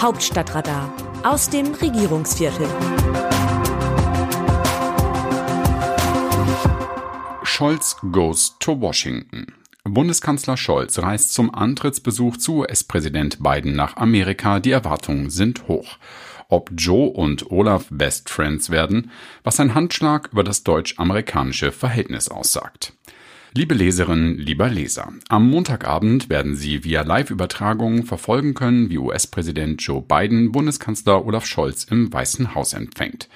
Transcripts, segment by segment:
Hauptstadtradar aus dem Regierungsviertel. Scholz goes to Washington. Bundeskanzler Scholz reist zum Antrittsbesuch zu US-Präsident Biden nach Amerika. Die Erwartungen sind hoch. Ob Joe und Olaf Best Friends werden, was ein Handschlag über das deutsch-amerikanische Verhältnis aussagt. Liebe Leserinnen, lieber Leser, am Montagabend werden Sie via Live-Übertragung verfolgen können, wie US-Präsident Joe Biden Bundeskanzler Olaf Scholz im Weißen Haus empfängt.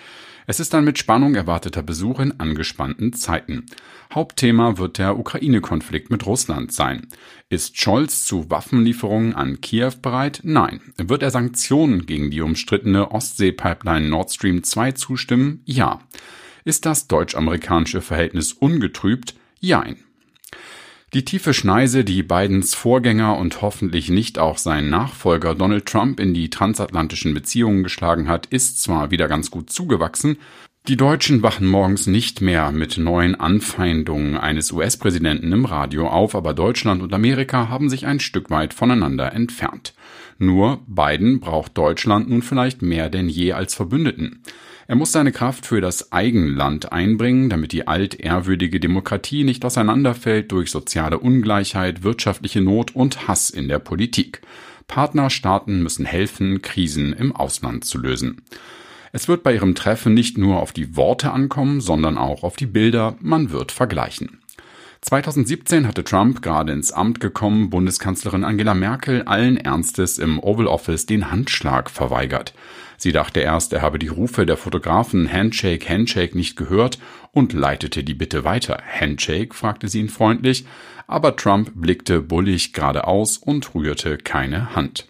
Es ist ein mit Spannung erwarteter Besuch in angespannten Zeiten. Hauptthema wird der Ukraine-Konflikt mit Russland sein. Ist Scholz zu Waffenlieferungen an Kiew bereit? Nein. Wird er Sanktionen gegen die umstrittene Ostsee-Pipeline Nord Stream 2 zustimmen? Ja. Ist das deutsch-amerikanische Verhältnis ungetrübt? Jein. Die tiefe Schneise, die Bidens Vorgänger und hoffentlich nicht auch sein Nachfolger Donald Trump in die transatlantischen Beziehungen geschlagen hat, ist zwar wieder ganz gut zugewachsen, die Deutschen wachen morgens nicht mehr mit neuen Anfeindungen eines US-Präsidenten im Radio auf, aber Deutschland und Amerika haben sich ein Stück weit voneinander entfernt. Nur Biden braucht Deutschland nun vielleicht mehr denn je als Verbündeten. Er muss seine Kraft für das Eigenland einbringen, damit die altehrwürdige Demokratie nicht auseinanderfällt durch soziale Ungleichheit, wirtschaftliche Not und Hass in der Politik. Partnerstaaten müssen helfen, Krisen im Ausland zu lösen. Es wird bei ihrem Treffen nicht nur auf die Worte ankommen, sondern auch auf die Bilder, man wird vergleichen. 2017 hatte Trump gerade ins Amt gekommen Bundeskanzlerin Angela Merkel allen Ernstes im Oval Office den Handschlag verweigert. Sie dachte erst, er habe die Rufe der Fotografen Handshake, Handshake nicht gehört und leitete die Bitte weiter. Handshake? fragte sie ihn freundlich, aber Trump blickte bullig geradeaus und rührte keine Hand.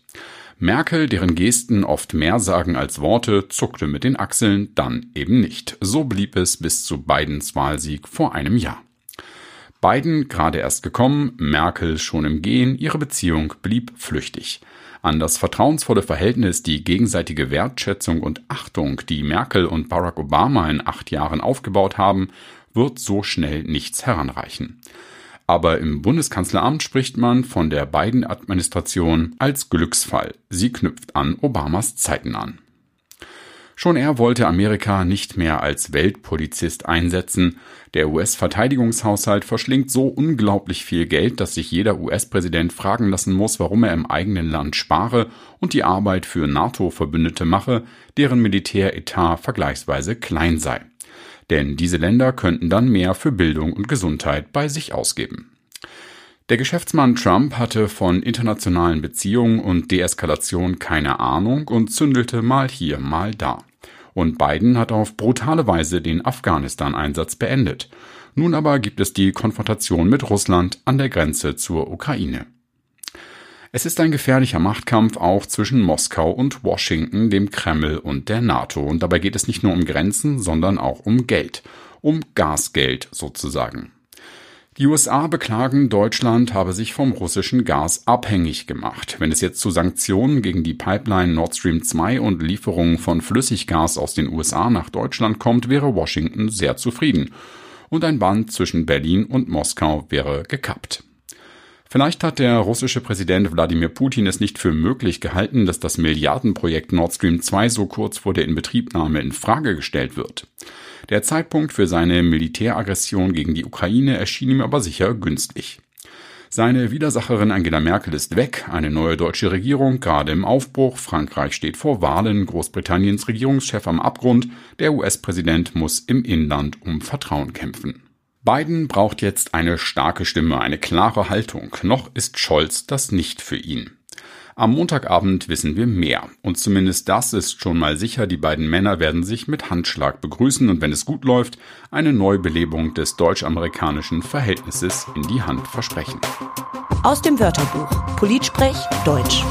Merkel, deren Gesten oft mehr sagen als Worte, zuckte mit den Achseln, dann eben nicht. So blieb es bis zu Bidens Wahlsieg vor einem Jahr. Biden gerade erst gekommen, Merkel schon im Gehen, ihre Beziehung blieb flüchtig. An das vertrauensvolle Verhältnis, die gegenseitige Wertschätzung und Achtung, die Merkel und Barack Obama in acht Jahren aufgebaut haben, wird so schnell nichts heranreichen. Aber im Bundeskanzleramt spricht man von der Biden-Administration als Glücksfall. Sie knüpft an Obamas Zeiten an. Schon er wollte Amerika nicht mehr als Weltpolizist einsetzen. Der US-Verteidigungshaushalt verschlingt so unglaublich viel Geld, dass sich jeder US-Präsident fragen lassen muss, warum er im eigenen Land spare und die Arbeit für NATO-Verbündete mache, deren Militäretat vergleichsweise klein sei. Denn diese Länder könnten dann mehr für Bildung und Gesundheit bei sich ausgeben. Der Geschäftsmann Trump hatte von internationalen Beziehungen und Deeskalation keine Ahnung und zündelte mal hier, mal da. Und Biden hat auf brutale Weise den Afghanistan-Einsatz beendet. Nun aber gibt es die Konfrontation mit Russland an der Grenze zur Ukraine. Es ist ein gefährlicher Machtkampf auch zwischen Moskau und Washington, dem Kreml und der NATO. Und dabei geht es nicht nur um Grenzen, sondern auch um Geld. Um Gasgeld sozusagen. Die USA beklagen, Deutschland habe sich vom russischen Gas abhängig gemacht. Wenn es jetzt zu Sanktionen gegen die Pipeline Nord Stream 2 und Lieferungen von Flüssiggas aus den USA nach Deutschland kommt, wäre Washington sehr zufrieden. Und ein Band zwischen Berlin und Moskau wäre gekappt. Vielleicht hat der russische Präsident Wladimir Putin es nicht für möglich gehalten, dass das Milliardenprojekt Nord Stream 2 so kurz vor der Inbetriebnahme in Frage gestellt wird. Der Zeitpunkt für seine Militäraggression gegen die Ukraine erschien ihm aber sicher günstig. Seine Widersacherin Angela Merkel ist weg, eine neue deutsche Regierung gerade im Aufbruch, Frankreich steht vor Wahlen, Großbritanniens Regierungschef am Abgrund, der US-Präsident muss im Inland um Vertrauen kämpfen. Biden braucht jetzt eine starke Stimme, eine klare Haltung. Noch ist Scholz das nicht für ihn. Am Montagabend wissen wir mehr. Und zumindest das ist schon mal sicher, die beiden Männer werden sich mit Handschlag begrüßen und wenn es gut läuft, eine Neubelebung des deutsch-amerikanischen Verhältnisses in die Hand versprechen. Aus dem Wörterbuch Politsprech Deutsch.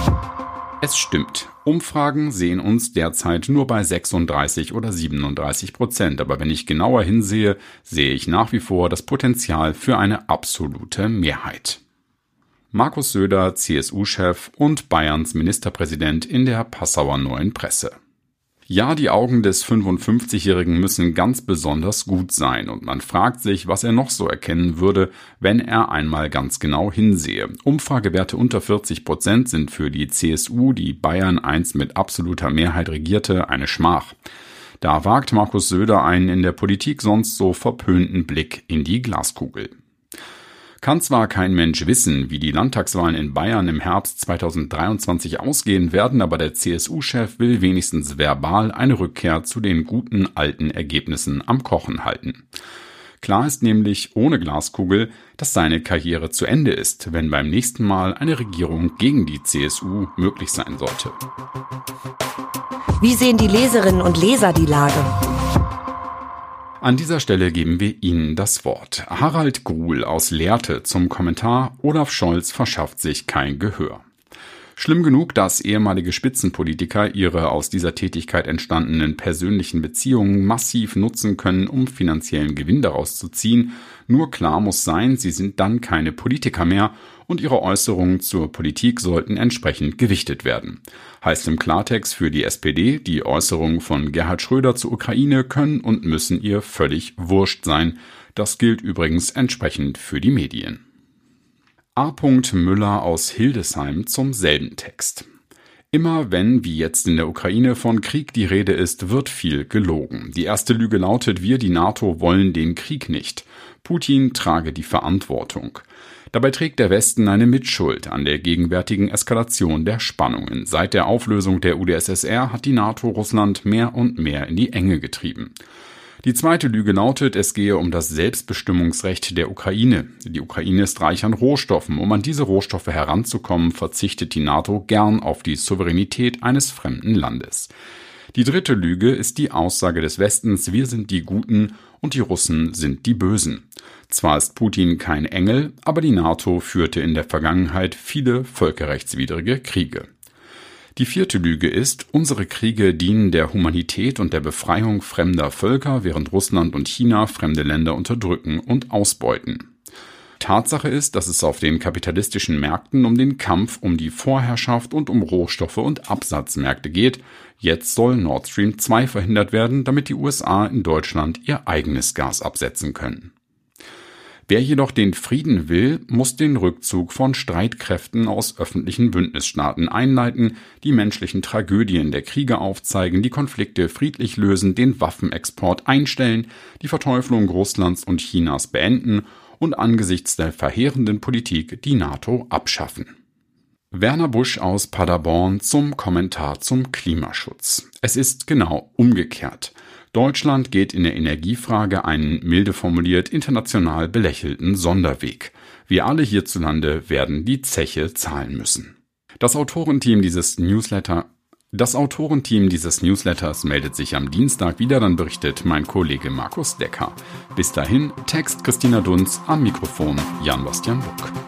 Es stimmt. Umfragen sehen uns derzeit nur bei 36 oder 37 Prozent. Aber wenn ich genauer hinsehe, sehe ich nach wie vor das Potenzial für eine absolute Mehrheit. Markus Söder, CSU-Chef und Bayerns Ministerpräsident in der Passauer Neuen Presse. Ja, die Augen des 55-Jährigen müssen ganz besonders gut sein und man fragt sich, was er noch so erkennen würde, wenn er einmal ganz genau hinsehe. Umfragewerte unter 40 Prozent sind für die CSU, die Bayern einst mit absoluter Mehrheit regierte, eine Schmach. Da wagt Markus Söder einen in der Politik sonst so verpönten Blick in die Glaskugel. Kann zwar kein Mensch wissen, wie die Landtagswahlen in Bayern im Herbst 2023 ausgehen werden, aber der CSU-Chef will wenigstens verbal eine Rückkehr zu den guten alten Ergebnissen am Kochen halten. Klar ist nämlich ohne Glaskugel, dass seine Karriere zu Ende ist, wenn beim nächsten Mal eine Regierung gegen die CSU möglich sein sollte. Wie sehen die Leserinnen und Leser die Lage? An dieser Stelle geben wir Ihnen das Wort. Harald Gruhl aus Lehrte zum Kommentar Olaf Scholz verschafft sich kein Gehör. Schlimm genug, dass ehemalige Spitzenpolitiker ihre aus dieser Tätigkeit entstandenen persönlichen Beziehungen massiv nutzen können, um finanziellen Gewinn daraus zu ziehen. Nur klar muss sein, sie sind dann keine Politiker mehr und ihre Äußerungen zur Politik sollten entsprechend gewichtet werden. Heißt im Klartext für die SPD, die Äußerungen von Gerhard Schröder zur Ukraine können und müssen ihr völlig wurscht sein. Das gilt übrigens entsprechend für die Medien. A. Müller aus Hildesheim zum selben Text. Immer wenn, wie jetzt in der Ukraine, von Krieg die Rede ist, wird viel gelogen. Die erste Lüge lautet, wir, die NATO, wollen den Krieg nicht. Putin trage die Verantwortung. Dabei trägt der Westen eine Mitschuld an der gegenwärtigen Eskalation der Spannungen. Seit der Auflösung der UdSSR hat die NATO Russland mehr und mehr in die Enge getrieben. Die zweite Lüge lautet, es gehe um das Selbstbestimmungsrecht der Ukraine. Die Ukraine ist reich an Rohstoffen. Um an diese Rohstoffe heranzukommen, verzichtet die NATO gern auf die Souveränität eines fremden Landes. Die dritte Lüge ist die Aussage des Westens, wir sind die Guten und die Russen sind die Bösen. Zwar ist Putin kein Engel, aber die NATO führte in der Vergangenheit viele völkerrechtswidrige Kriege. Die vierte Lüge ist, unsere Kriege dienen der Humanität und der Befreiung fremder Völker, während Russland und China fremde Länder unterdrücken und ausbeuten. Tatsache ist, dass es auf den kapitalistischen Märkten um den Kampf um die Vorherrschaft und um Rohstoffe und Absatzmärkte geht. Jetzt soll Nord Stream 2 verhindert werden, damit die USA in Deutschland ihr eigenes Gas absetzen können. Wer jedoch den Frieden will, muss den Rückzug von Streitkräften aus öffentlichen Bündnisstaaten einleiten, die menschlichen Tragödien der Kriege aufzeigen, die Konflikte friedlich lösen, den Waffenexport einstellen, die Verteuflung Russlands und Chinas beenden und angesichts der verheerenden Politik die NATO abschaffen. Werner Busch aus Paderborn zum Kommentar zum Klimaschutz. Es ist genau umgekehrt. Deutschland geht in der Energiefrage einen, milde formuliert, international belächelten Sonderweg. Wir alle hierzulande werden die Zeche zahlen müssen. Das Autorenteam dieses Newsletter das Autorenteam dieses Newsletters meldet sich am Dienstag wieder, dann berichtet mein Kollege Markus Decker. Bis dahin, Text Christina Dunz, am Mikrofon Jan-Bastian Buck.